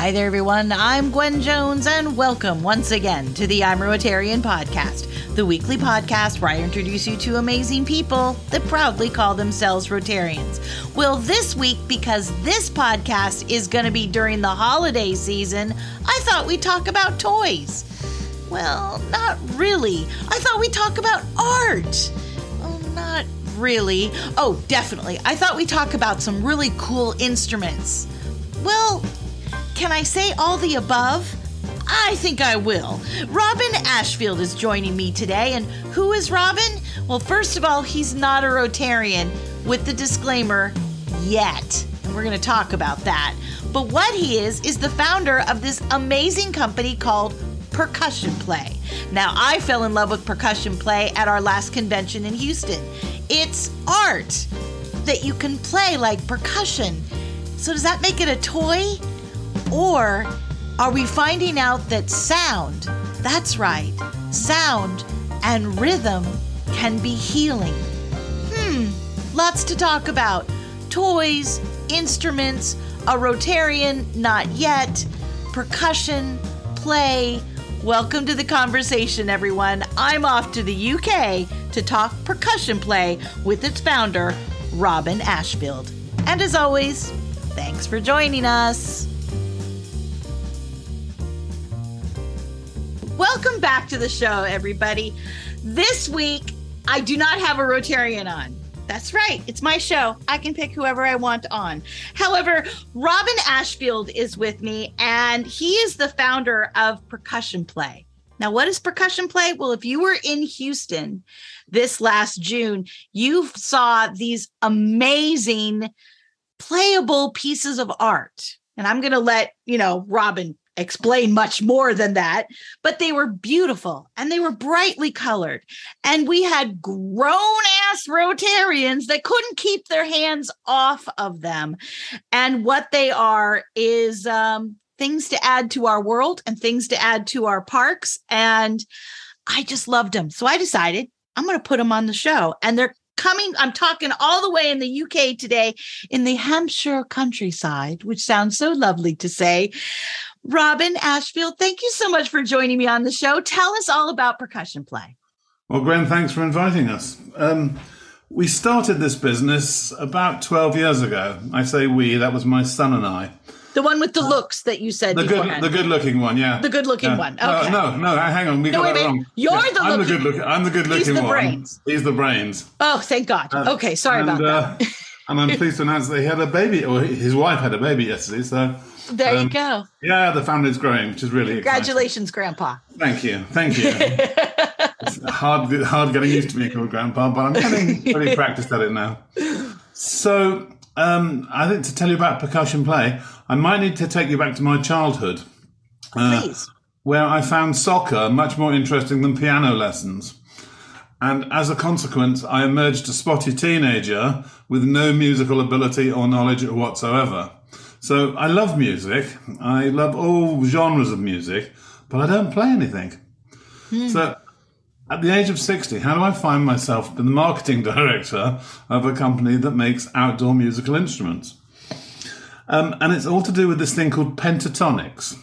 Hi there, everyone. I'm Gwen Jones, and welcome once again to the I'm Rotarian podcast, the weekly podcast where I introduce you to amazing people that proudly call themselves Rotarians. Well, this week, because this podcast is going to be during the holiday season, I thought we'd talk about toys. Well, not really. I thought we'd talk about art. Oh, not really. Oh, definitely. I thought we'd talk about some really cool instruments. Well, can I say all the above? I think I will. Robin Ashfield is joining me today. And who is Robin? Well, first of all, he's not a Rotarian, with the disclaimer, yet. And we're going to talk about that. But what he is, is the founder of this amazing company called Percussion Play. Now, I fell in love with percussion play at our last convention in Houston. It's art that you can play like percussion. So, does that make it a toy? Or are we finding out that sound, that's right, sound and rhythm can be healing? Hmm, lots to talk about. Toys, instruments, a Rotarian, not yet, percussion, play. Welcome to the conversation, everyone. I'm off to the UK to talk percussion play with its founder, Robin Ashfield. And as always, thanks for joining us. Welcome back to the show, everybody. This week, I do not have a Rotarian on. That's right. It's my show. I can pick whoever I want on. However, Robin Ashfield is with me, and he is the founder of Percussion Play. Now, what is percussion play? Well, if you were in Houston this last June, you saw these amazing playable pieces of art. And I'm going to let, you know, Robin explain much more than that, but they were beautiful and they were brightly colored. And we had grown ass Rotarians that couldn't keep their hands off of them. And what they are is um, things to add to our world and things to add to our parks. And I just loved them. So I decided I'm going to put them on the show. And they're coming, I'm talking all the way in the UK today in the Hampshire countryside, which sounds so lovely to say. Robin Ashfield, thank you so much for joining me on the show. Tell us all about percussion play. Well, Gwen, thanks for inviting us. Um, we started this business about 12 years ago. I say we, that was my son and I. The one with the looks that you said the beforehand. good, the good-looking one, yeah. The good-looking Yeah. one. No, Okay. No, no, hang on, we No, got wait, that wrong. You're Yeah, the I'm the good-looking. I'm the good-looking he's the one. brains. He's the brains. Oh, thank God. okay, sorry and, about uh, that. and I'm pleased to announce that he had a baby, or his wife had a baby yesterday. So There you um, go. yeah, the family's growing, which is really exciting. Congratulations, Grandpa. Thank you, thank you. it's hard, hard getting used to being called grandpa, but I'm getting pretty practiced at it now. So, um, I think to tell you about percussion play, I might need to take you back to my childhood, uh, Please. where I found soccer much more interesting than piano lessons. And as a consequence, I emerged a spotty teenager with no musical ability or knowledge whatsoever. So I love music. I love all genres of music, but I don't play anything. So at the age of 60, how do I find myself the marketing director of a company that makes outdoor musical instruments? Um, and it's all to do with this thing called pentatonics.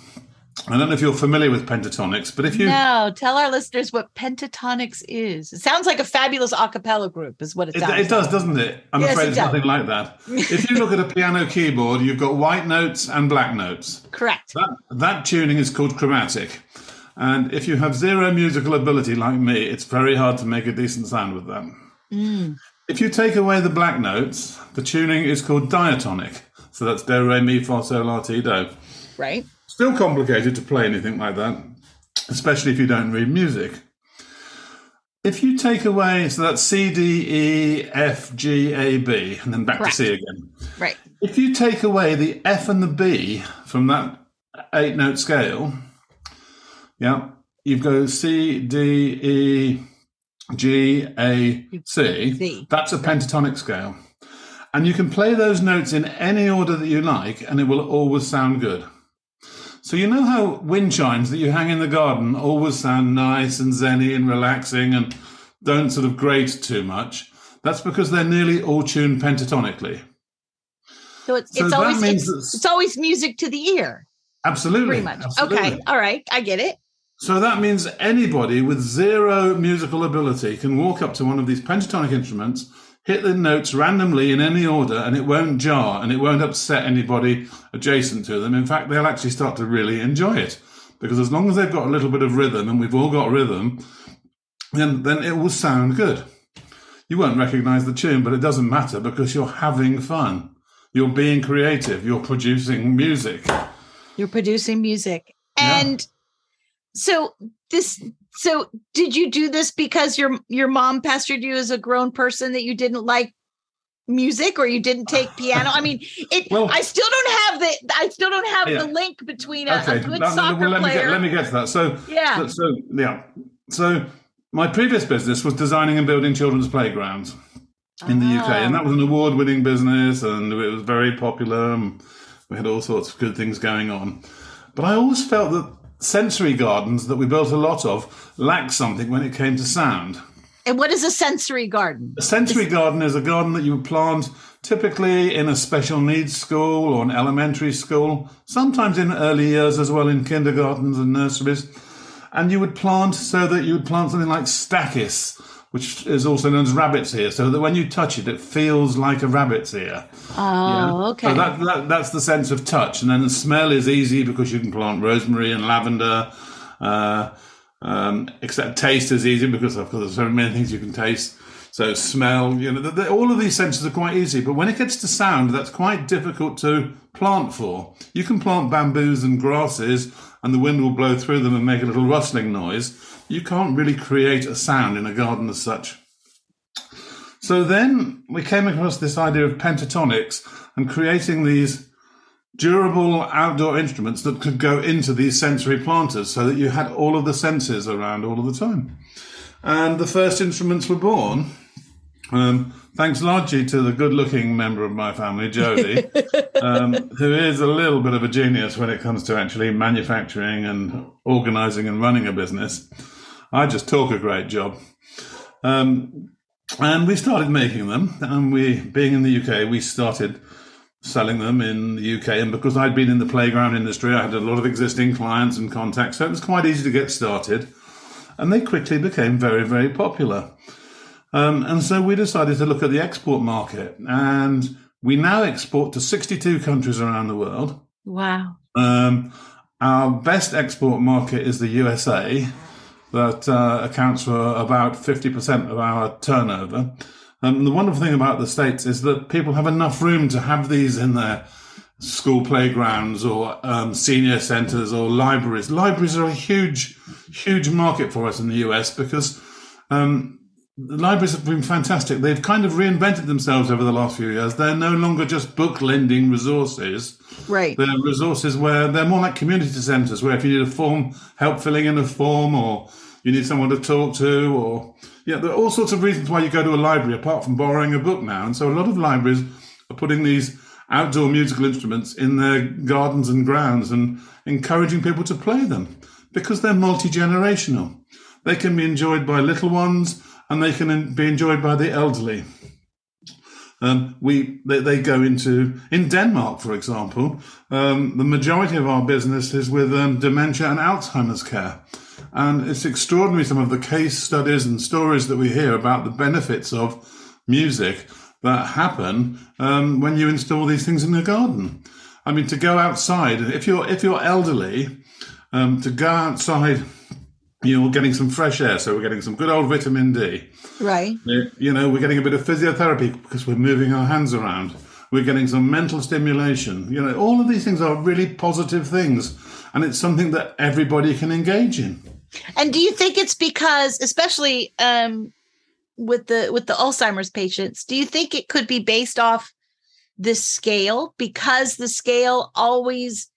I don't know if you're familiar with pentatonics, but if you No, tell our listeners what pentatonics is. It sounds like a fabulous a cappella group, is what it It, sounds it does, doesn't it? I'm Yes, afraid it it's does. nothing like that. if you look at a piano keyboard, you've got white notes and black notes. Correct. That, that tuning is called chromatic. And if you have zero musical ability like me, it's very hard to make a decent sound with them. Mm. If you take away the black notes, the tuning is called diatonic. So that's do, re, mi, fa, sol, la, ti, do. Right. Still complicated to play anything like that, especially if you don't read music. If you take away, so that's C, D, E, F, G, A, B, and then back Correct. to C again. Right. If you take away the F and the B from that eight note scale, yeah, you've got C, D, E, G, A, C. C. That's a pentatonic scale. And you can play those notes in any order that you like, and it will always sound good. So you know how wind chimes that you hang in the garden always sound nice and zenny and relaxing and don't sort of grate too much? That's because they're nearly all tuned pentatonically. So it's So it's that always means it's, it's always music to the ear. Absolutely. Pretty much. absolutely. Okay. All right. I get it. So that means anybody with zero musical ability can walk up to one of these pentatonic instruments, hit the notes randomly in any order, and it won't jar and it won't upset anybody adjacent to them. In fact, they'll actually start to really enjoy it because as long as they've got a little bit of rhythm, and we've all got rhythm, then, then it will sound good. You won't recognize the tune, but it doesn't matter because you're having fun. You're being creative. You're producing music. You're producing music. Yeah. And so this so did you do this because your your mom pastored you as a grown person that you didn't like music or you didn't take piano? I mean, it Well- I still don't have the I still don't have Yeah. the link between a, a Okay, good now- soccer well, let me get let me get to that. So Yeah. So, so yeah. So my previous business was designing and building children's playgrounds in the UK, and that was an ah. award-winning business, and it was very popular. And we had all sorts of good things going on. But I always felt that sensory gardens that we built a lot of lacked something when it came to sound. and what is a sensory garden? A sensory garden is a garden that you would plant typically in a special needs school or an elementary school, sometimes in early years as well in kindergartens and nurseries. And you would plant so that you would plant something like stachys, which is also known as rabbit's ear, so that when you touch it, it feels like a rabbit's ear. Oh, okay. So that, that that's the sense of touch, and then the smell is easy because you can plant rosemary and lavender. Uh, um, except taste is easy because of course there's so many things you can taste. So smell, you know, the, the, all of these senses are quite easy. But when it gets to sound, that's quite difficult to plant for. You can plant bamboos and grasses, and the wind will blow through them and make a little rustling noise. You can't really create a sound in a garden as such. So then we came across this idea of pentatonics and creating these durable outdoor instruments that could go into these sensory planters so that you had all of the senses around all of the time. And the first instruments were born. Um, thanks largely to the good looking member of my family, Jody, um, who is a little bit of a genius when it comes to actually manufacturing and organizing and running a business. I just talk a great job. Um, and we started making them, and we, being in the UK, we started selling them in the UK. And because I'd been in the playground industry, I had a lot of existing clients and contacts, so it was quite easy to get started. And they quickly became very, very popular. Um, and so we decided to look at the export market, and we now export to 62 countries around the world. wow. Um, our best export market is the USA, that uh, accounts for about 50% of our turnover. And the wonderful thing about the States is that people have enough room to have these in their school playgrounds or um, senior centres or libraries. Libraries are a huge, huge market for us in the US because um, the libraries have been fantastic. They've kind of reinvented themselves over the last few years. They're no longer just book lending resources. Right. They're resources where they're more like community centres, where if you need a form, help filling in a form, or you need someone to talk to, or yeah, there are all sorts of reasons why you go to a library apart from borrowing a book now. And so a lot of libraries are putting these outdoor musical instruments in their gardens and grounds and encouraging people to play them because they're multi generational. They can be enjoyed by little ones and they can be enjoyed by the elderly. Um, we they, they go into in Denmark, for example. Um, the majority of our business is with um, dementia and Alzheimer's care, and it's extraordinary some of the case studies and stories that we hear about the benefits of music that happen um, when you install these things in the garden. I mean, to go outside if you're if you're elderly, um, to go outside, you're getting some fresh air, so we're getting some good old vitamin D. Right. You know, we're getting a bit of physiotherapy because we're moving our hands around. We're getting some mental stimulation. You know, all of these things are really positive things. And it's something that everybody can engage in. And do you think it's because, especially um, with the with the Alzheimer's patients, do you think it could be based off this scale because the scale always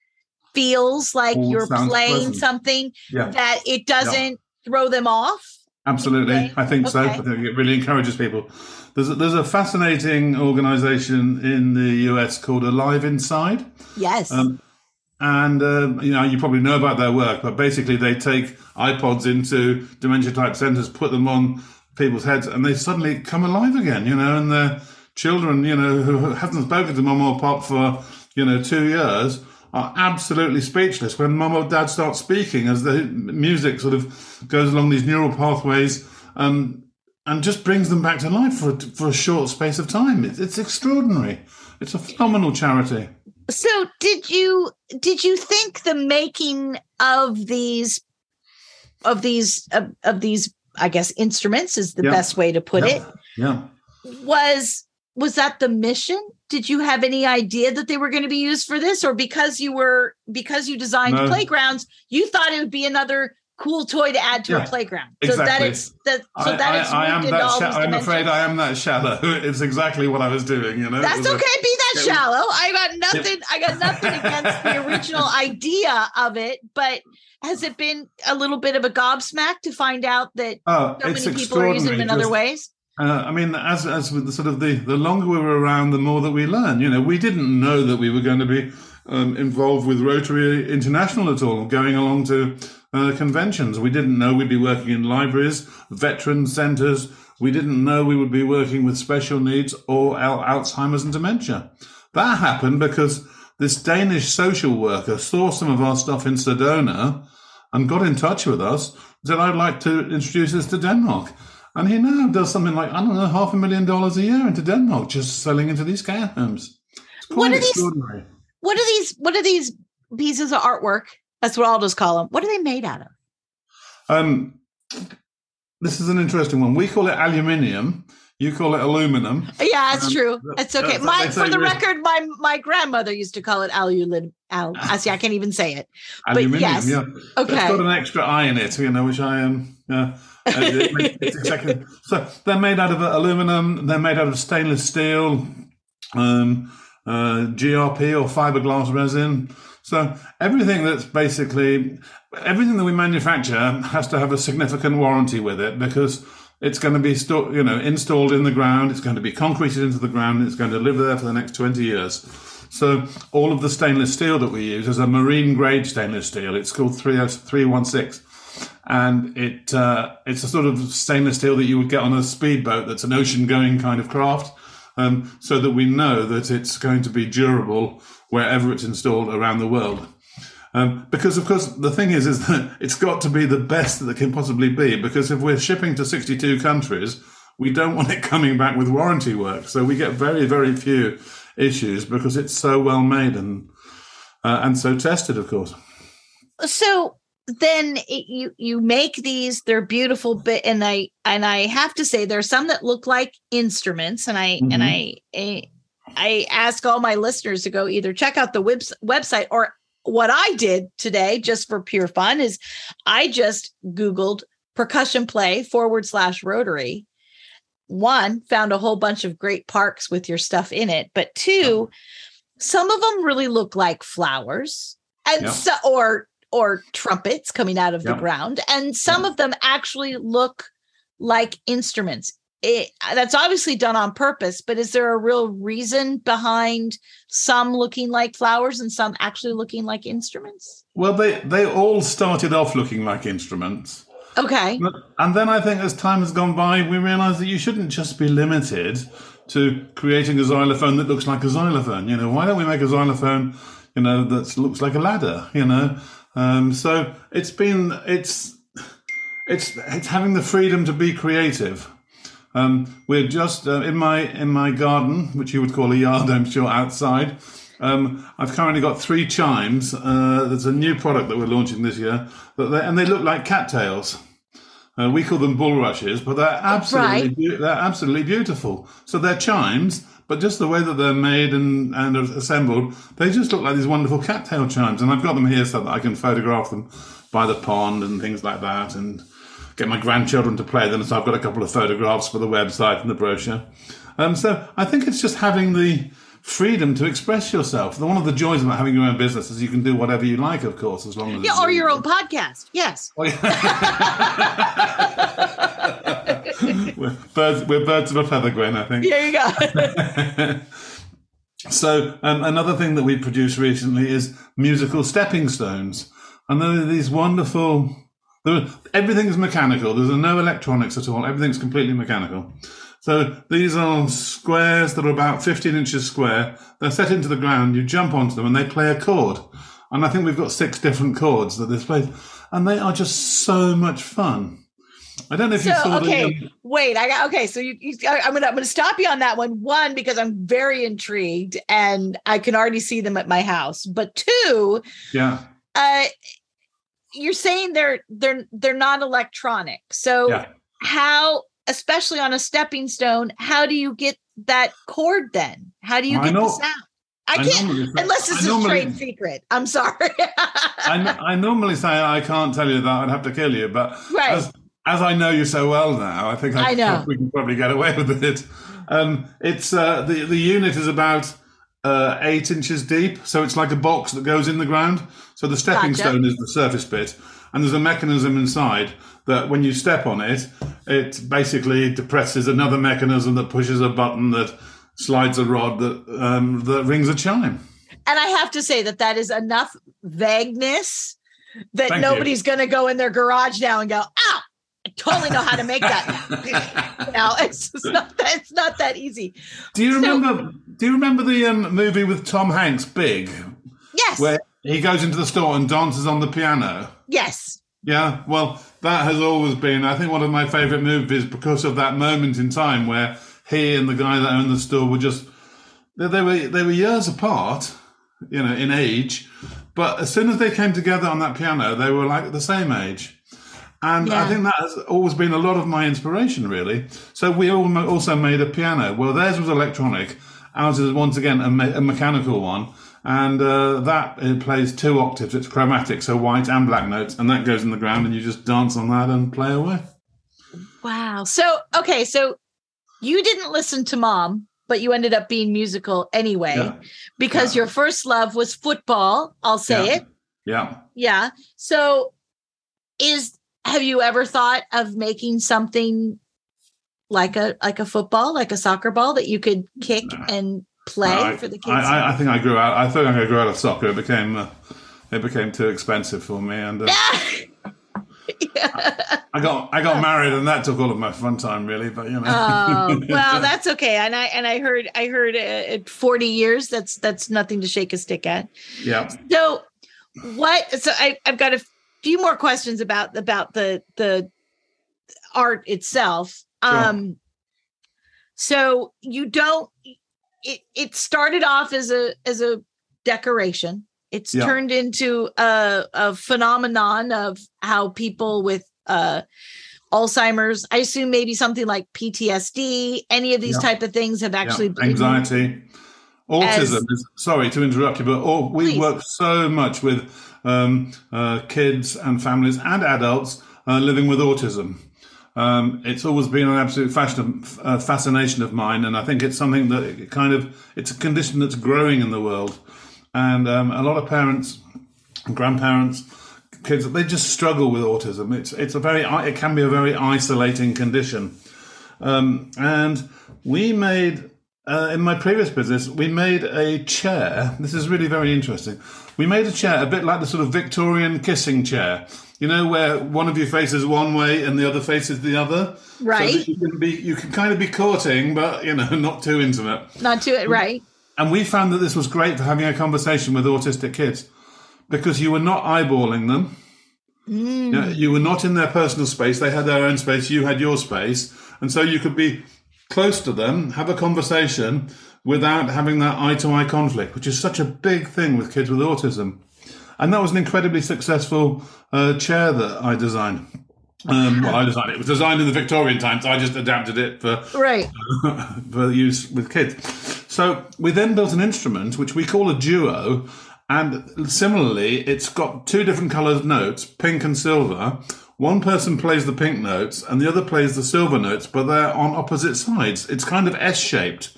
feels like All you're playing pleasant. something Yeah, that it doesn't throw them off? absolutely. Okay. I think so. Okay. I think it really encourages people. There's a, there's a fascinating organization in the US called Alive Inside. Yes. Um, and uh, you know you probably know about their work, but basically they take iPods into dementia type centres, put them on people's heads, and they suddenly come alive again. You know, and their children, you know, who haven't spoken to mum or pop for you know two years, are absolutely speechless when mum or dad starts speaking as the music sort of goes along these neural pathways um, and just brings them back to life for for a short space of time. It's, it's extraordinary. It's a phenomenal charity. So did you did you think the making of these of these of, of these I guess instruments is the Yeah. best way to put Yeah. it Yeah. was was that the mission? Did you have any idea that they were going to be used for this or because you were because you designed No. playgrounds, you thought it would be another cool toy to add to a playground. So that exactly. it's that so I, that I- it's I am that. Sha- I'm afraid. I am that shallow. It's exactly what I was doing. You know. That's was a- okay. Be that was- shallow. I got nothing. I got nothing against the original idea of it, but has it been a little bit of a gobsmack to find out that oh, so many people are using them in other ways? Uh, I mean, as as with the sort of the the longer we were around, the more that we learn. You know, we didn't know that we were going to be um, involved with Rotary International at all, going along to uh, conventions. We didn't know we'd be working in libraries, veteran centres. We didn't know we would be working with special needs or al- Alzheimer's and dementia. That happened because this Danish social worker saw some of our stuff in Sedona and got in touch with us. Said, "I'd like to introduce this to Denmark." And he now does something like, I don't know, half a million dollars a year into Denmark, just selling into these care homes. What are these- What are these? What are these pieces of artwork? That's what I'll just call them. What are they made out of? Um, this is an interesting one. We call it aluminium. You call it aluminum. Yeah, that's Um, true. th- It's okay. that's My for the record, my my grandmother used to call it alulid. Al, I see. I can't even say it. Aluminium, yes. yeah. Okay. It's got an extra I in it, you know, which I am. Um, yeah. Uh, it makes- it's exactly. So they're made out of aluminum. They're made out of stainless steel, um, uh, GRP or fiberglass resin. So everything that's basically everything that we manufacture has to have a significant warranty with it because it's going to be you know installed in the ground. It's going to be concreted into the ground. It's going to live there for the next twenty years. So all of the stainless steel that we use is a marine grade stainless steel. It's called 316 and it uh, it's a sort of stainless steel that you would get on a speedboat that's an ocean going kind of craft um, so that we know that it's going to be durable wherever it's installed around the world. Um, because of course the thing is is that it's got to be the best that it can possibly be because if we're shipping to 62 countries we don't want it coming back with warranty work. So we get very very few issues because it's so well made and uh, and so tested of course. So then it, you you make these they're beautiful bit and i and i have to say there's some that look like instruments and i and mm-hmm. I, I i ask all my listeners to go either check out the webs- website or what i did today just for pure fun is i just googled percussion play forward slash rotary. One found a whole bunch of great parks with your stuff in it but two some of them really look like flowers and Yeah. so or or trumpets coming out of the ground and some of them actually look like instruments it, that's obviously done on purpose but is there a real reason behind some looking like flowers and some actually looking like instruments Well, they, they all started off looking like instruments. okay And then I think as time has gone by, we realised that you shouldn't just be limited to creating a xylophone that looks like a xylophone. You know, why don't we make a xylophone, you know, that looks like a ladder, you know? Um, so it's been, it's, it's, it's having the freedom to be creative. Um, we're just uh, in my in my garden, which you would call a yard, I'm sure, outside. Um, I've currently got three chimes. Uh, there's a new product that we're launching this year, they, and they look like cattails. Uh, we call them bulrushes, but they're absolutely Right. beau- they're absolutely beautiful. So they're chimes, but just the way that they're made and, and assembled, they just look like these wonderful cattail chimes. And I've got them here so that I can photograph them by the pond and things like that, and get my grandchildren to play them. So I've got a couple of photographs for the website and the brochure. Um, so I think it's just having the freedom to express yourself. One of the joys about having your own business is you can do whatever you like, of course, as long as yeah it's or your own podcast yes Oh, yeah. we're, birds, we're birds of a feather, Gwen, I think. there you go So, um, another thing that we produced recently is musical stepping stones. And they're these wonderful, there- everything is mechanical. There's no electronics at all. Everything's completely mechanical. So these are squares that are about 15 inches square. They're set into the ground. You jump onto them and they play a chord. And I think we've got six different chords that this plays. And they are just so much fun. I don't know if you So saw okay, the. um, wait. I got okay. So you, you I- I'm gonna I'm gonna stop you on that one. One because I'm very intrigued and I can already see them at my house. But two, yeah. uh, you're saying they're they're they're not electronic. So Yeah. how, especially on a stepping stone, how do you get that chord? Then how do you I get the know- sound? I I can't say- unless it's I a normally- trade secret. I'm sorry. I, I normally say I can't tell you that I'd have to kill you, but Right. as, as I know you so well now, I think I, I know. we can probably get away with it. Um, it's uh, the the unit is about uh, eight inches deep, so it's like a box that goes in the ground. So the stepping Gotcha. stone is the surface bit, and there's a mechanism inside that when you step on it, it basically depresses another mechanism that pushes a button that slides a rod that um, that rings a chime. and I have to say that that is enough vagueness that Thank nobody's going to go in their garage now and go, "Ah, I totally know how to make that." now it's just not that it's not that easy. Do you So- remember? do you remember the um, movie with Tom Hanks, Big, Yes, where he goes into the store and dances on the piano? yes, Yeah, well, that has always been, I think, one of my favourite movies because of that moment in time where he and the guy that owned the store were just they, they were they were years apart, you know, in age, but as soon as they came together on that piano, they were like the same age. And Yeah. I think that has always been a lot of my inspiration, really. So we all also made a piano. Well, theirs was electronic. Ours is once again a, me- a mechanical one. And uh, that it plays two octaves. It's chromatic, so white and black notes. And that goes in the ground, and you just dance on that and play away. wow. So okay, so you didn't listen to mom, but you ended up being musical anyway Yeah. because Yeah. your first love was football. I'll say Yeah. it. Yeah. Yeah. So is have you ever thought of making something like a like a football, like a soccer ball that you could kick No. and play I, for the kids? I, I, think I grew out. I think I grew out of soccer. It became uh, it became too expensive for me, and uh, Yeah. I got I got married, and that took all of my fun time, really. But you know, oh well, that's okay. And I and I heard I heard uh, at forty years that's that's nothing to shake a stick at. yeah, So what? So I I've got a few more questions about about the the art itself. Um, so you don't. It it started off as a as a decoration. It's Yeah. turned into a a phenomenon of how people with uh Alzheimer's, I assume maybe something like PTSD, any of these Yeah. type of things have actually yeah. anxiety, autism. As- is, sorry to interrupt you, but all, we Please. work so much with um, uh, kids and families and adults uh, living with autism. Um, it's always been an absolute fashion, uh, fascination of mine, and I think it's something that kind of it's a condition that's growing in the world, and um, a lot of parents, and grandparents, kids they just struggle with autism. It's it's a very it can be a very isolating condition, um, and we made uh, in my previous business we made a chair. This is really very interesting. We made a chair a bit like the sort of Victorian kissing chair. You know, where one of you faces one way and the other faces the other. Right. that you can be, you can kind of be courting, but you know, not too intimate. not too it right. And we found that this was great for having a conversation with autistic kids because you were not eyeballing them. You, know, you were not in their personal space. They had their own space. You had your space. And so you could be close to them, have a conversation without having that eye to eye conflict, which is such a big thing with kids with autism. And that was an incredibly successful uh, chair that I designed. Um, well, I designed it. It was designed in the Victorian times. I just adapted it for Right. for use with kids. So we then built an instrument which we call a duo, and similarly, it's got two different coloured notes, pink and silver. One person plays the pink notes, and the other plays the silver notes, but they're on opposite sides. It's kind of S-shaped.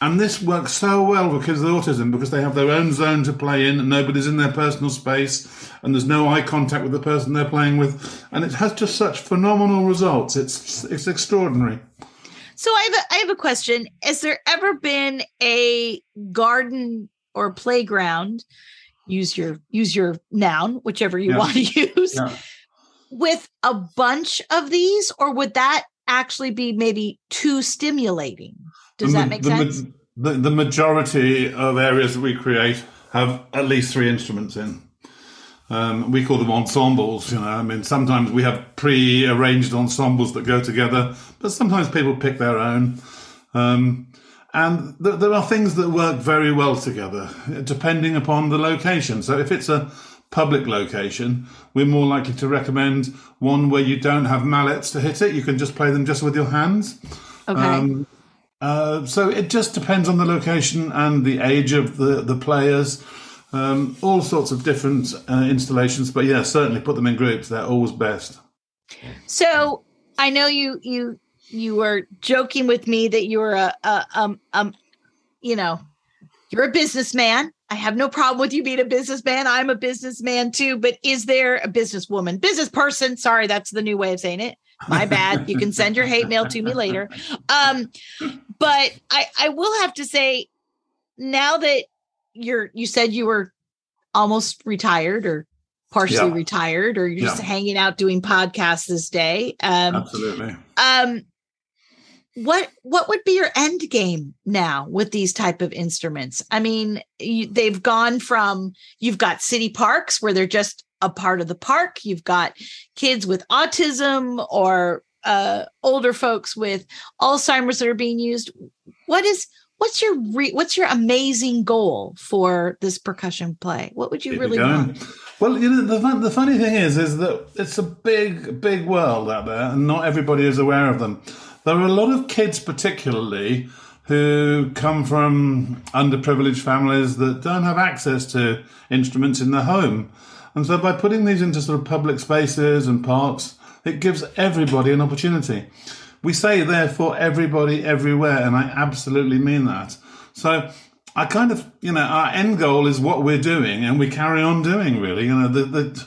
And this works so well with kids with autism because they have their own zone to play in and nobody's in their personal space and there's no eye contact with the person they're playing with. And it has just such phenomenal results. It's it's extraordinary. So I have a, I have a question. Has there ever been a garden or playground? Use your use your noun, whichever you Yeah. want to use, Yeah. With a bunch of these, or would that actually be maybe too stimulating. Does The that make the sense? The, the majority of areas that we create have at least three instruments in. Um, we call them ensembles. You know, I mean, sometimes we have pre-arranged ensembles that go together, but sometimes people pick their own. Um, and th- there are things that work very well together, depending upon the location. So if it's a public location, we're more likely to recommend one where you don't have mallets to hit it. You can just play them just with your hands. okay. Um, uh, so it just depends on the location and the age of the, the players. Um, all sorts of different uh, installations, but yeah, certainly put them in groups. They're always best. So I know you you you were joking with me that you were a, a um um you know you're a businessman. I have no problem with you being a businessman. I'm a businessman too. But is there a businesswoman, business person? Sorry, that's the new way of saying it. My bad. You can send your hate mail to me later. Um, but I I will have to say now that you're you said you were almost retired or partially Yeah. retired or you're just hanging out doing podcasts this day. Um, Absolutely. um what what would be your end game now with these type of instruments? I mean you, they've gone from you've got city parks where they're just a part of the park. You've got kids with autism or uh, older folks with alzheimer's that are being used. What is what's your re, what's your amazing goal for this percussion play? What would you Keep really want? Well, you know, the, fun, the funny thing is, is that it's a big, big world out there, and not everybody is aware of them. There are a lot of kids, particularly, who come from underprivileged families that don't have access to instruments in their home. And so by putting these into sort of public spaces and parks, it gives everybody an opportunity. We say therefore everybody everywhere, and I absolutely mean that. So I kind of, you know, our end goal is what we're doing, and we carry on doing. Really, you know, that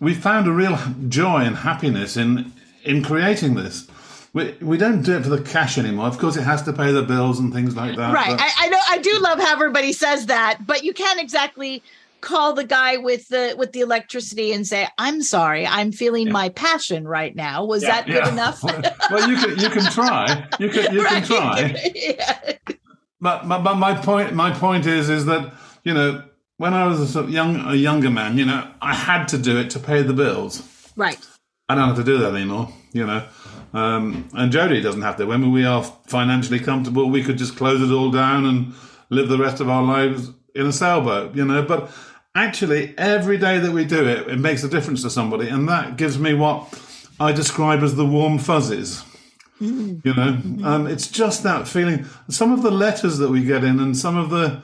we found a real joy and happiness in in creating this. We we don't do it for the cash anymore. Of course, it has to pay the bills and things like that. right I, I know i do love how everybody says that but you can't exactly call the guy with the with the electricity and say i'm sorry i'm feeling my passion right now was that good Yeah. enough well, you can you can try. You can you Right. can try. Yeah. But, but but my point my point is is that you know when I was a young a younger man, you know, I had to do it to pay the bills. right I don't have to do that anymore, you know. Um, and Jodie doesn't have to. When we are financially comfortable, we could just close it all down and live the rest of our lives in a sailboat, you know. But actually, every day that we do it, it makes a difference to somebody, and that gives me what I describe as the warm fuzzies. You know, um, it's just that feeling. Some of the letters that we get in, and some of the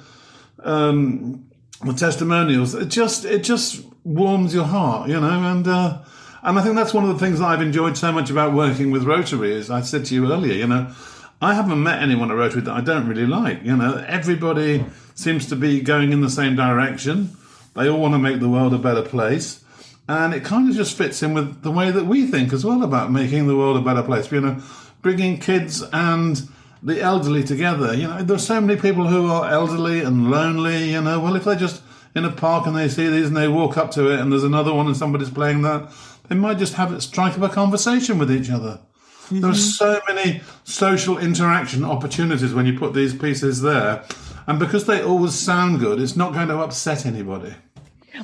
um, the testimonials, it just it just warms your heart, you know, and uh, and I think that's one of the things that I've enjoyed so much about working with Rotary. Is I said to you earlier, you know, I haven't met anyone at Rotary that I don't really like. You know, everybody seems to be going in the same direction. They all want to make the world a better place. And it kind of just fits in with the way that we think as well about making the world a better place. You know, bringing kids and the elderly together. You know, there's so many people who are elderly and lonely. You know, well, if they're just in a park and they see these and they walk up to it and there's another one and somebody's playing that, they might just have it strike up a conversation with each other. There are so many social interaction opportunities when you put these pieces there. And because they always sound good, it's not going to upset anybody.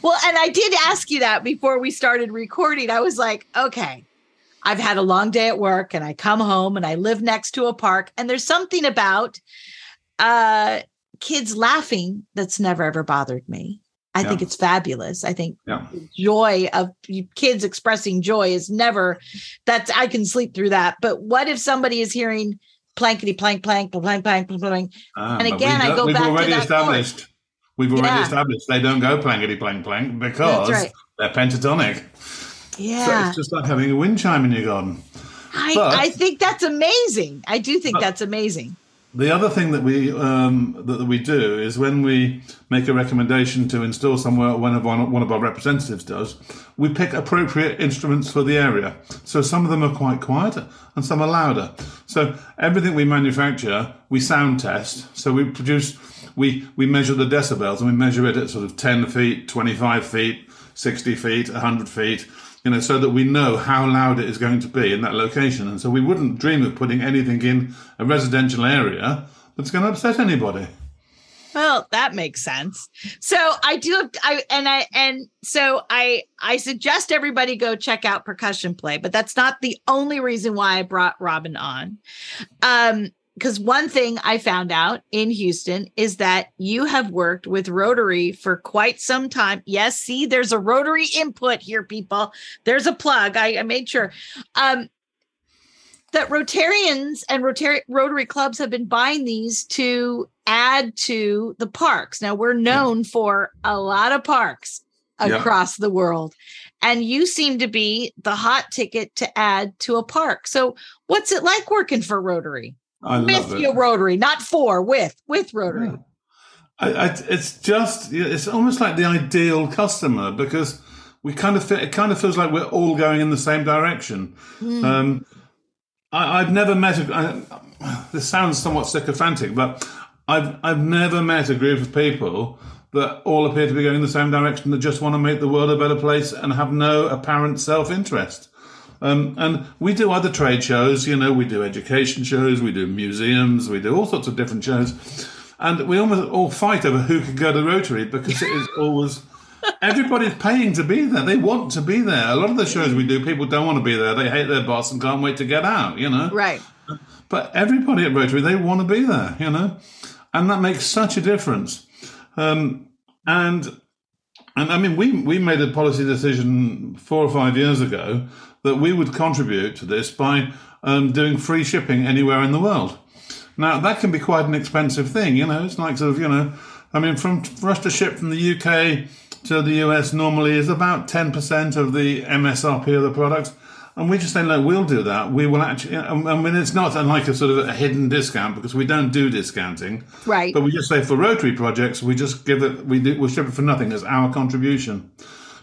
well and i did ask you that before we started recording i was like okay i've had a long day at work and i come home and i live next to a park and there's something about uh kids laughing that's never ever bothered me i Yeah. think it's fabulous i think Yeah. joy of kids expressing joy is never that's i can sleep through that but what if somebody is hearing plankety plank plank plank plank plank plank Ah, And again, I go we've back to already that established. We've already Yeah. established they don't go plankety plank plank because right. they're pentatonic. So yeah it's just like having a wind chime in your garden. I, but- I think that's amazing i do think But- that's amazing The other thing that we um, that, that we do is when we make a recommendation to install somewhere, one of one, one of our representatives does, we pick appropriate instruments for the area. So some of them are quite quiet and some are louder. So everything we manufacture, we sound test. So we produce, we we measure the decibels and we measure it at sort of ten feet, twenty five feet, sixty feet, hundred feet. You know, so that we know how loud it is going to be in that location. And so we wouldn't dream of putting anything in a residential area that's going to upset anybody. Well, that makes sense. So I do I and I and so I I suggest everybody go check out percussion play, but that's not the only reason why I brought Robin on. Um because one thing I found out in Houston is that you have worked with Rotary for quite some time. Yes, see, there's a Rotary input here, people. There's a plug. I, I made sure. Um, that Rotarians and Rotary, Rotary clubs have been buying these to add to the parks. Now, we're known yeah. for a lot of parks across yeah. the world. And you seem to be the hot ticket to add to a park. So, what's it like working for Rotary? I with your Rotary, not for, with, with Rotary. Yeah. I, I, it's just, it's almost like the ideal customer because we kind of, it kind of feels like we're all going in the same direction. Mm. Um, I, have never met a. I, this sounds somewhat sycophantic, but I've I've never met a group of people that all appear to be going in the same direction that just want to make the world a better place and have no apparent self interest. Um, and we do other trade shows, you know, we do education shows, we do museums, we do all sorts of different shows. And we almost all fight over who can go to Rotary because it is always Everybody's paying to be there. They want to be there. A lot of the shows we do, people don't want to be there. They hate their boss and can't wait to get out, you know? Right. But everybody at Rotary, they want to be there, you know? And that makes such a difference. Um, and and I mean, we, we made a policy decision four or five years ago that we would contribute to this by um, doing free shipping anywhere in the world. Now, that can be quite an expensive thing, you know? It's like sort of, you know, I mean, from for us to ship from the UK to the US normally is about 10% of the MSRP of the product. And we just say, look, we'll do that. We will actually, I mean, it's not like a sort of a hidden discount because we don't do discounting. Right. But we just say for Rotary projects, we just give it, we do, we ship it for nothing as our contribution.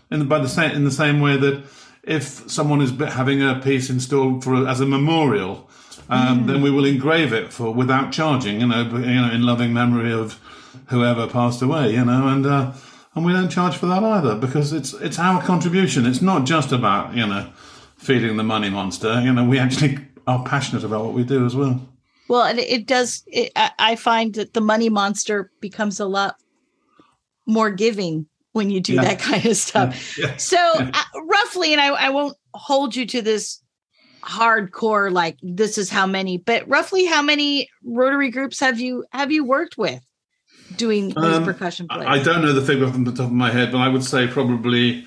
And by the same, in the same way that if someone is having a piece installed for as a memorial, um, mm. then we will engrave it for without charging, you know, you know, in loving memory of whoever passed away, you know, and, uh, and we don't charge for that either because it's it's our contribution. It's not just about you know feeding the money monster. You know, we actually are passionate about what we do as well. Well, and it does. It, I find that the money monster becomes a lot more giving when you do yeah. that kind of stuff. Yeah. So, uh, roughly, and I, I won't hold you to this hardcore like this is how many, but roughly how many Rotary groups have you have you worked with? doing these um, percussion plays? I don't know the figure off the top of my head, but I would say probably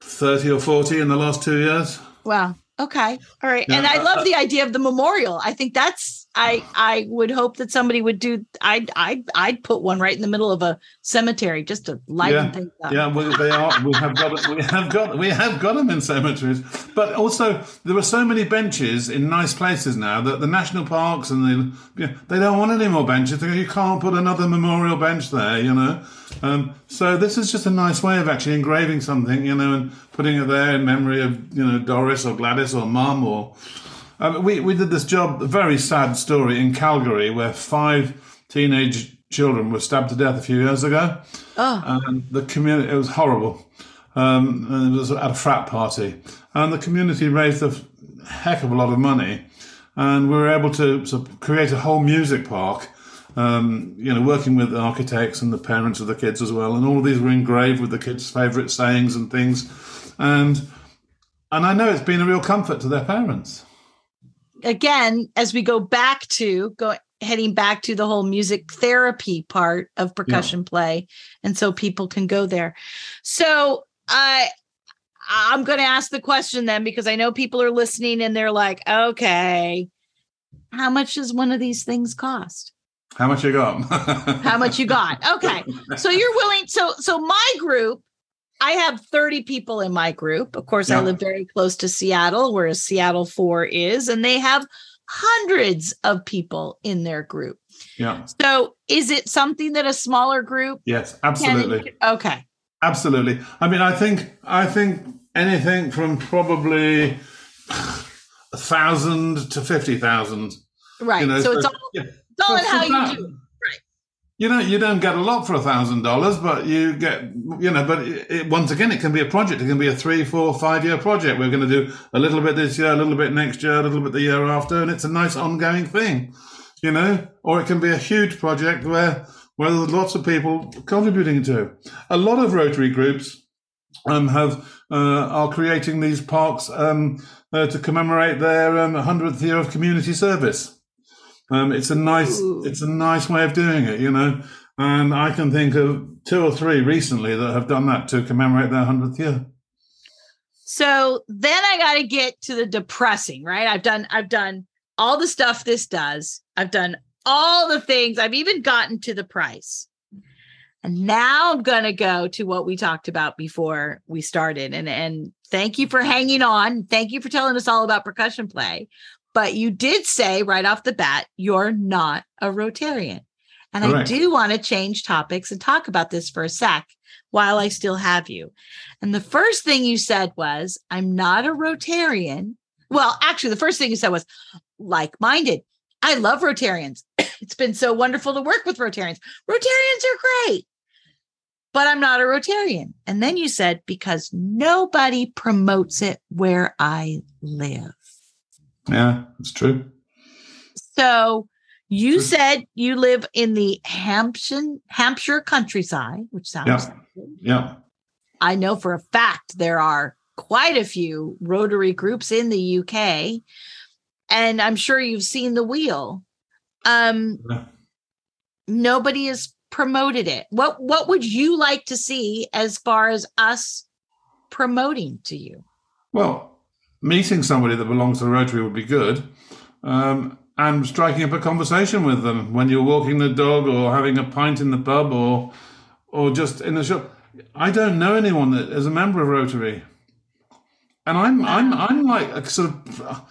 30 or 40 in the last two years. Wow. Okay. All right. Yeah, and I uh, love uh, the idea of the memorial. I think that's I I would hope that somebody would do I'd I'd I'd put one right in the middle of a cemetery just to lighten yeah, things up. Yeah, well, they are we have got we have got we have got them in cemeteries. But also there are so many benches in nice places now that the national parks and the they don't want any more benches. You can't put another memorial bench there, you know. Um, so this is just a nice way of actually engraving something, you know, and putting it there in memory of you know Doris or Gladys or Mum or. Um, we we did this job, a very sad story in Calgary, where five teenage children were stabbed to death a few years ago. Oh. And the community, it was horrible. Um, and it was at a frat party, and the community raised a heck of a lot of money, and we were able to, to create a whole music park um, you know, working with architects and the parents of the kids as well. And all of these were engraved with the kids' favourite sayings and things. And and I know it's been a real comfort to their parents. Again, as we go back to go heading back to the whole music therapy part of percussion yeah. play, and so people can go there. So I I'm going to ask the question then because I know people are listening and they're like, okay, how much does one of these things cost? How much you got? How much you got? Okay. So you're willing so so my group I have 30 people in my group. Of course, yeah. I live very close to Seattle, where Seattle 4 is, and they have hundreds of people in their group. Yeah. So is it something that a smaller group? Yes, absolutely. Can, okay. Absolutely. I mean, I think I think anything from probably a thousand to fifty thousand. Right. You know, so, so, it's all yeah all in how you do. You know, you don't get a lot for a thousand dollars, but you get, you know, but it, it, once again, it can be a project. It can be a three, four, five year project. We're going to do a little bit this year, a little bit next year, a little bit the year after, and it's a nice ongoing thing, you know. Or it can be a huge project where where there's lots of people contributing to. A lot of Rotary groups um, have uh, are creating these parks um, uh, to commemorate their um, 100th year of community service. Um, it's a nice, Ooh. it's a nice way of doing it, you know. And I can think of two or three recently that have done that to commemorate their hundredth year. So then I got to get to the depressing, right? I've done, I've done all the stuff this does. I've done all the things. I've even gotten to the price. And now I'm going to go to what we talked about before we started. And, and thank you for hanging on. Thank you for telling us all about percussion play. But you did say right off the bat, you're not a Rotarian. And. I do want to change topics and talk about this for a sec while I still have you. And the first thing you said was, I'm not a Rotarian. Well, actually, the first thing you said was like minded. I love Rotarians. it's been so wonderful to work with Rotarians. Rotarians are great, but I'm not a Rotarian. And then you said, because nobody promotes it where I live. Yeah, it's true. So you true. said you live in the Hampshire Hampshire countryside, which sounds yeah. yeah. I know for a fact there are quite a few Rotary groups in the UK, and I'm sure you've seen the wheel. Um, yeah. nobody has promoted it. What what would you like to see as far as us promoting to you? Well, meeting somebody that belongs to the Rotary would be good. Um, and striking up a conversation with them when you're walking the dog or having a pint in the pub or or just in the shop. I don't know anyone that is a member of Rotary, and I'm I'm I'm like a sort of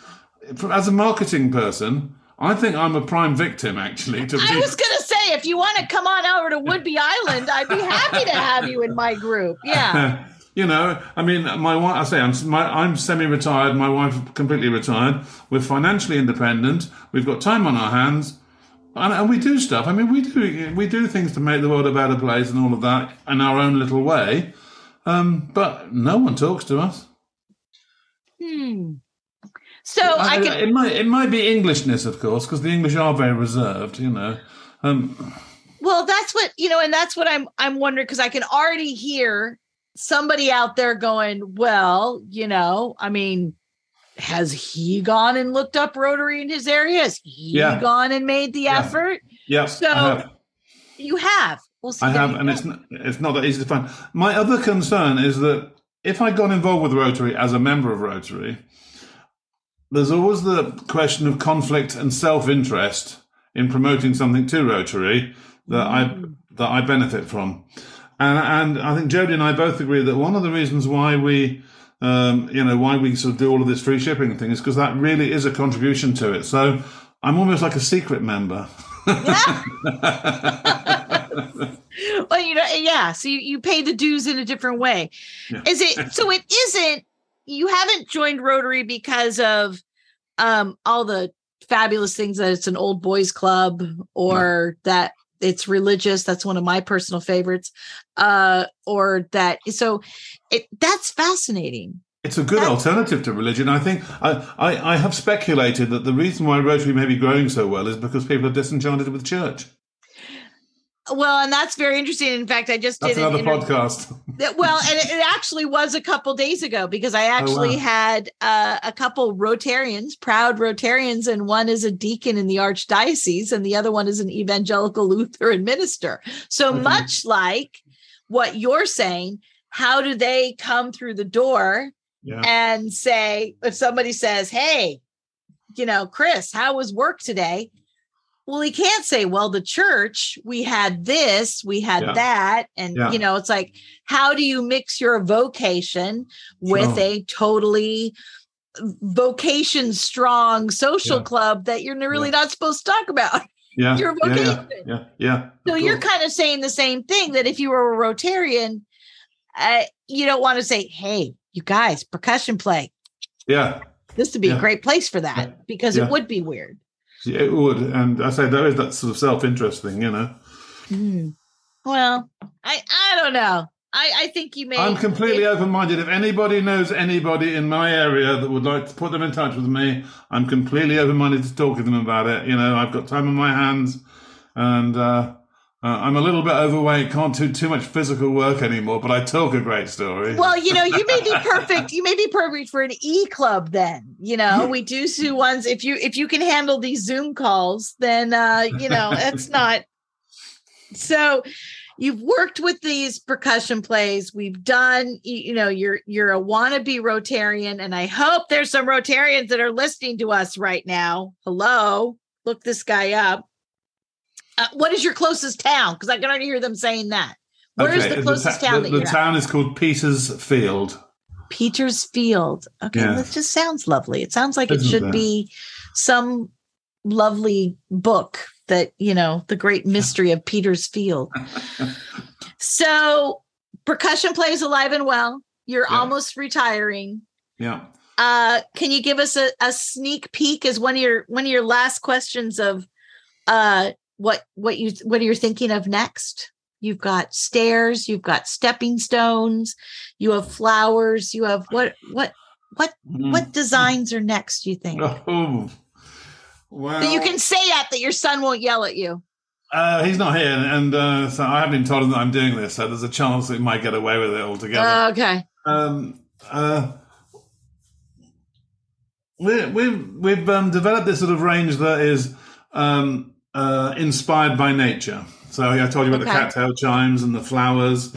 as a marketing person. I think I'm a prime victim, actually. To I was going to say, if you want to come on over to Whidbey Island, I'd be happy to have you in my group. Yeah. you know, I mean, my wife, I say I'm, my, I'm semi-retired. My wife completely retired. We're financially independent. We've got time on our hands, and, and, we do stuff. I mean, we do we do things to make the world a better place and all of that in our own little way. Um, but no one talks to us. Hmm. So I, I can. It might it might be Englishness, of course, because the English are very reserved. You know. Um, well, that's what you know, and that's what I'm I'm wondering because I can already hear somebody out there going, well, you know, I mean, has he gone and looked up Rotary in his area? Has he yeah. gone and made the yeah. effort? Yeah. So have. you have. We'll I have, and it's not, it's not that easy to find. My other concern is that if I got involved with Rotary as a member of Rotary, there's always the question of conflict and self-interest in promoting something to Rotary that mm. I that I benefit from. And, and I think Jody and I both agree that one of the reasons why we, um, you know, why we sort of do all of this free shipping thing is because that really is a contribution to it. So I'm almost like a secret member. Yeah. well, you know, yeah. So you, you pay the dues in a different way. Yeah. Is it so? It isn't. You haven't joined Rotary because of um, all the fabulous things that it's an old boys club or no. that it's religious that's one of my personal favorites uh or that so it that's fascinating it's a good alternative to religion. I think I, I, I, have speculated that the reason why Rotary may be growing so well is because people are disenchanted with church. Well, and that's very interesting. In fact, I just that's did another podcast. well, and it, actually was a couple days ago because I actually oh, wow. had uh, a couple Rotarians, proud Rotarians, and one is a deacon in the archdiocese, and the other one is an evangelical Lutheran minister. So okay. much like what you're saying, how do they come through the door yeah. and say if somebody says, "Hey, you know, Chris, how was work today?" Well he can't say well the church we had this we had yeah. that and yeah. you know it's like how do you mix your vocation with sure. a totally vocation strong social yeah. club that you're really not supposed to talk about? Yeah. Your vocation. Yeah. Yeah, so you're kind of saying the same thing that if you were a rotarian uh, you don't want to say hey you guys percussion play. Yeah. This would be a great place for that because it would be weird it would, and I say there is that sort of self-interest thing, you know. Mm. Well, I I don't know. I, I think you may. I'm completely open minded. If anybody knows anybody in my area that would like to put them in touch with me, I'm completely open minded to talk to them about it. You know, I've got time on my hands and uh, uh, I'm a little bit overweight, can't do too much physical work anymore, but I talk a great story. Well, you know, you may be perfect. You may be perfect for an e club. Then, you know, we do do ones. If you if you can handle these Zoom calls, then uh, you know it's not. So, you've worked with these percussion plays we've done you know you're you're a wannabe rotarian and i hope there's some rotarians that are listening to us right now hello look this guy up uh, what is your closest town because i can already hear them saying that where's Okay, the closest ta- town the, that you're the at? town is called Petersfield. petersfield okay Yeah. that just sounds lovely it sounds like it Isn't should it? be some lovely book that you know the great mystery of petersfield So percussion plays alive and well. You're Yeah. almost retiring. Yeah. Uh, can you give us a, a sneak peek as one of your one of your last questions of uh what what you what are you're thinking of next? You've got stairs, you've got stepping stones, you have flowers, you have what what what Mm. what designs are next, you think? Oh, well, That you can say that that your son won't yell at you. Uh, he's not here, and uh, so I haven't even told him that I'm doing this. So there's a chance that he might get away with it altogether. okay. um, uh, we, we've we've um, developed this sort of range that is um, uh, inspired by nature. So I told you about the cattail chimes and the flowers,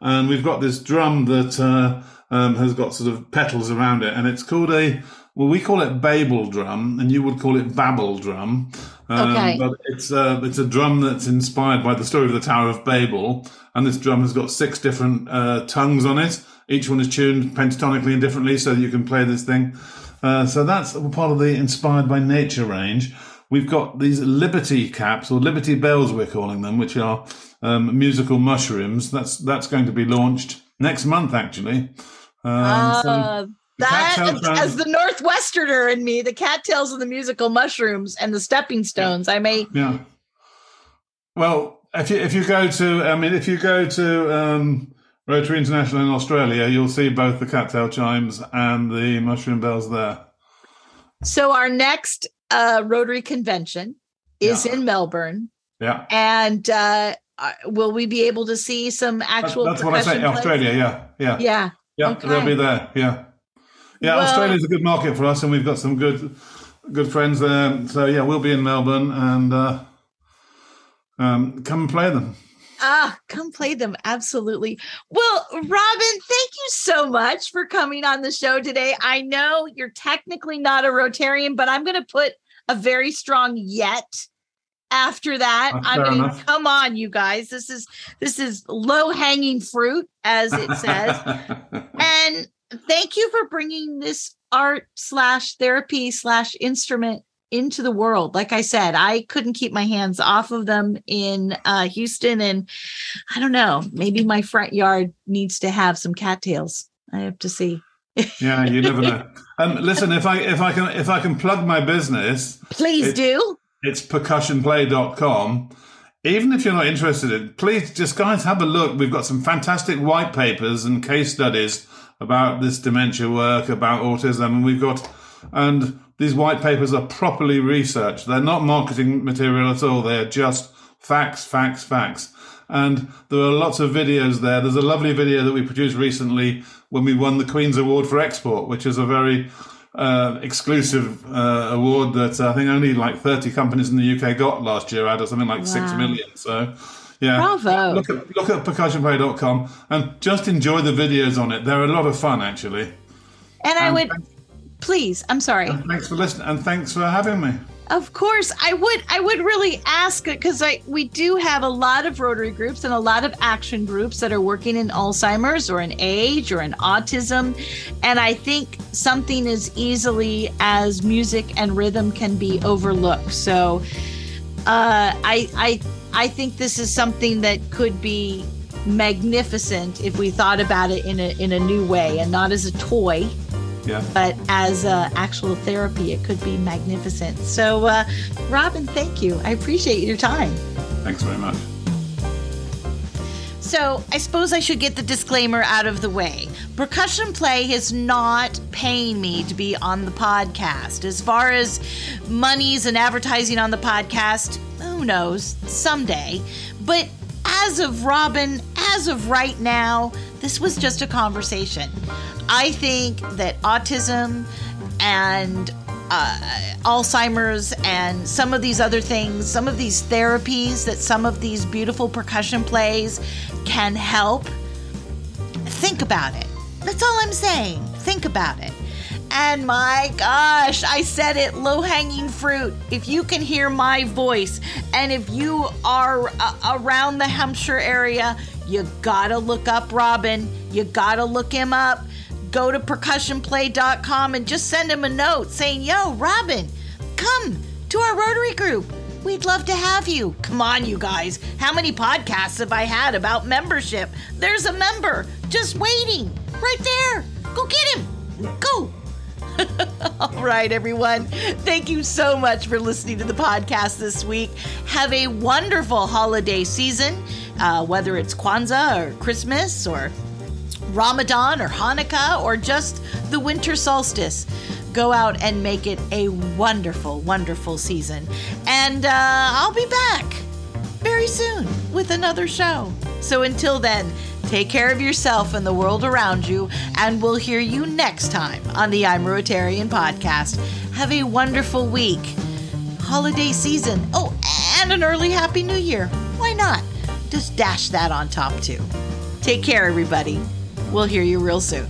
and we've got this drum that uh, um, has got sort of petals around it, and it's called a well, we call it Babel drum, and you would call it Babel drum. Um, Okay. But it's uh, it's a drum that's inspired by the story of the Tower of Babel, and this drum has got six different uh, tongues on it. Each one is tuned pentatonically and differently, so that you can play this thing. Uh, so that's part of the inspired by nature range. We've got these Liberty caps or Liberty bells, we're calling them, which are um, musical mushrooms. That's that's going to be launched next month, actually. Um, Uh, that as, as the Northwesterner in me, the cattails and the musical mushrooms and the stepping stones. I may Yeah. Well, if you if you go to, I mean, if you go to um, Rotary International in Australia, you'll see both the cattail chimes and the mushroom bells there. So our next uh, Rotary convention is Yeah. in Melbourne, Yeah, and uh, will we be able to see some actual? that's what I say. plays? Australia, yeah, yeah, Yeah. yeah. okay. They'll be there. Yeah, yeah. Well- Australia's a good market for us, and we've got some good good friends there. So yeah, we'll be in Melbourne, and uh, um, come and play them. Ah, come play them. Absolutely. Well, Robin, thank you so much for coming on the show today. I know you're technically not a Rotarian, but I'm going to put a very strong yet after that. That's I mean, enough. come on, you guys. This is this is low hanging fruit, as it says. and thank you for bringing this art slash therapy slash instrument into the world like i said i couldn't keep my hands off of them in uh, houston and i don't know maybe my front yard needs to have some cattails i have to see yeah, you never know. Um, listen, if I if I can if I can plug my business, please It- do it's percussionplay.com. Even if you're not interested in please just guys have a look. We've got some fantastic white papers and case studies about this dementia work, about autism, and we've got and these white papers are properly researched. They're not marketing material at all. They're just facts, facts, facts. And there are lots of videos there. There's a lovely video that we produced recently when we won the Queen's Award for Export, which is a very uh, exclusive uh, award that I think only like 30 companies in the UK got last year out of something like six Wow. million. So, yeah. Bravo. Look at, look at percussionplay.com and just enjoy the videos on it. They're a lot of fun, actually. and i And would please i'm sorry Thanks for listening and thanks for having me. Of course, I would. I would really ask because I we do have a lot of Rotary groups and a lot of action groups that are working in Alzheimer's or in age or in autism, and I think something as easily as music and rhythm can be overlooked. So, uh, I I I think this is something that could be magnificent if we thought about it in a in a new way and not as a toy Yeah. but as uh, actual therapy, it could be magnificent. So, uh, Robin, thank you. I appreciate your time. Thanks very much. So, I suppose I should get the disclaimer out of the way. Percussion Play is not paying me to be on the podcast. As far as monies and advertising on the podcast, who knows, someday. But as of Robin, as of right now, this was just a conversation. I think that autism and uh, Alzheimer's and some of these other things, some of these therapies that some of these beautiful percussion plays can help. Think about it. That's all I'm saying. Think about it. And my gosh, I said it low hanging fruit. If you can hear my voice and if you are uh, around the Hampshire area, you gotta look up Robin. You gotta look him up go to percussionplay.com and just send him a note saying, Yo, Robin, come to our Rotary group. We'd love to have you. Come on, you guys. How many podcasts have I had about membership? There's a member just waiting right there. Go get him. Go. All right, everyone. Thank you so much for listening to the podcast this week. Have a wonderful holiday season, uh, whether it's Kwanzaa or Christmas or Ramadan or Hanukkah or just the winter solstice. Go out and make it a wonderful, wonderful season. And uh, I'll be back very soon with another show. So until then, take care of yourself and the world around you, and we'll hear you next time on the I'm Rotarian podcast. Have a wonderful week, holiday season. Oh, and an early Happy New Year. Why not? Just dash that on top too. Take care, everybody. We'll hear you real soon.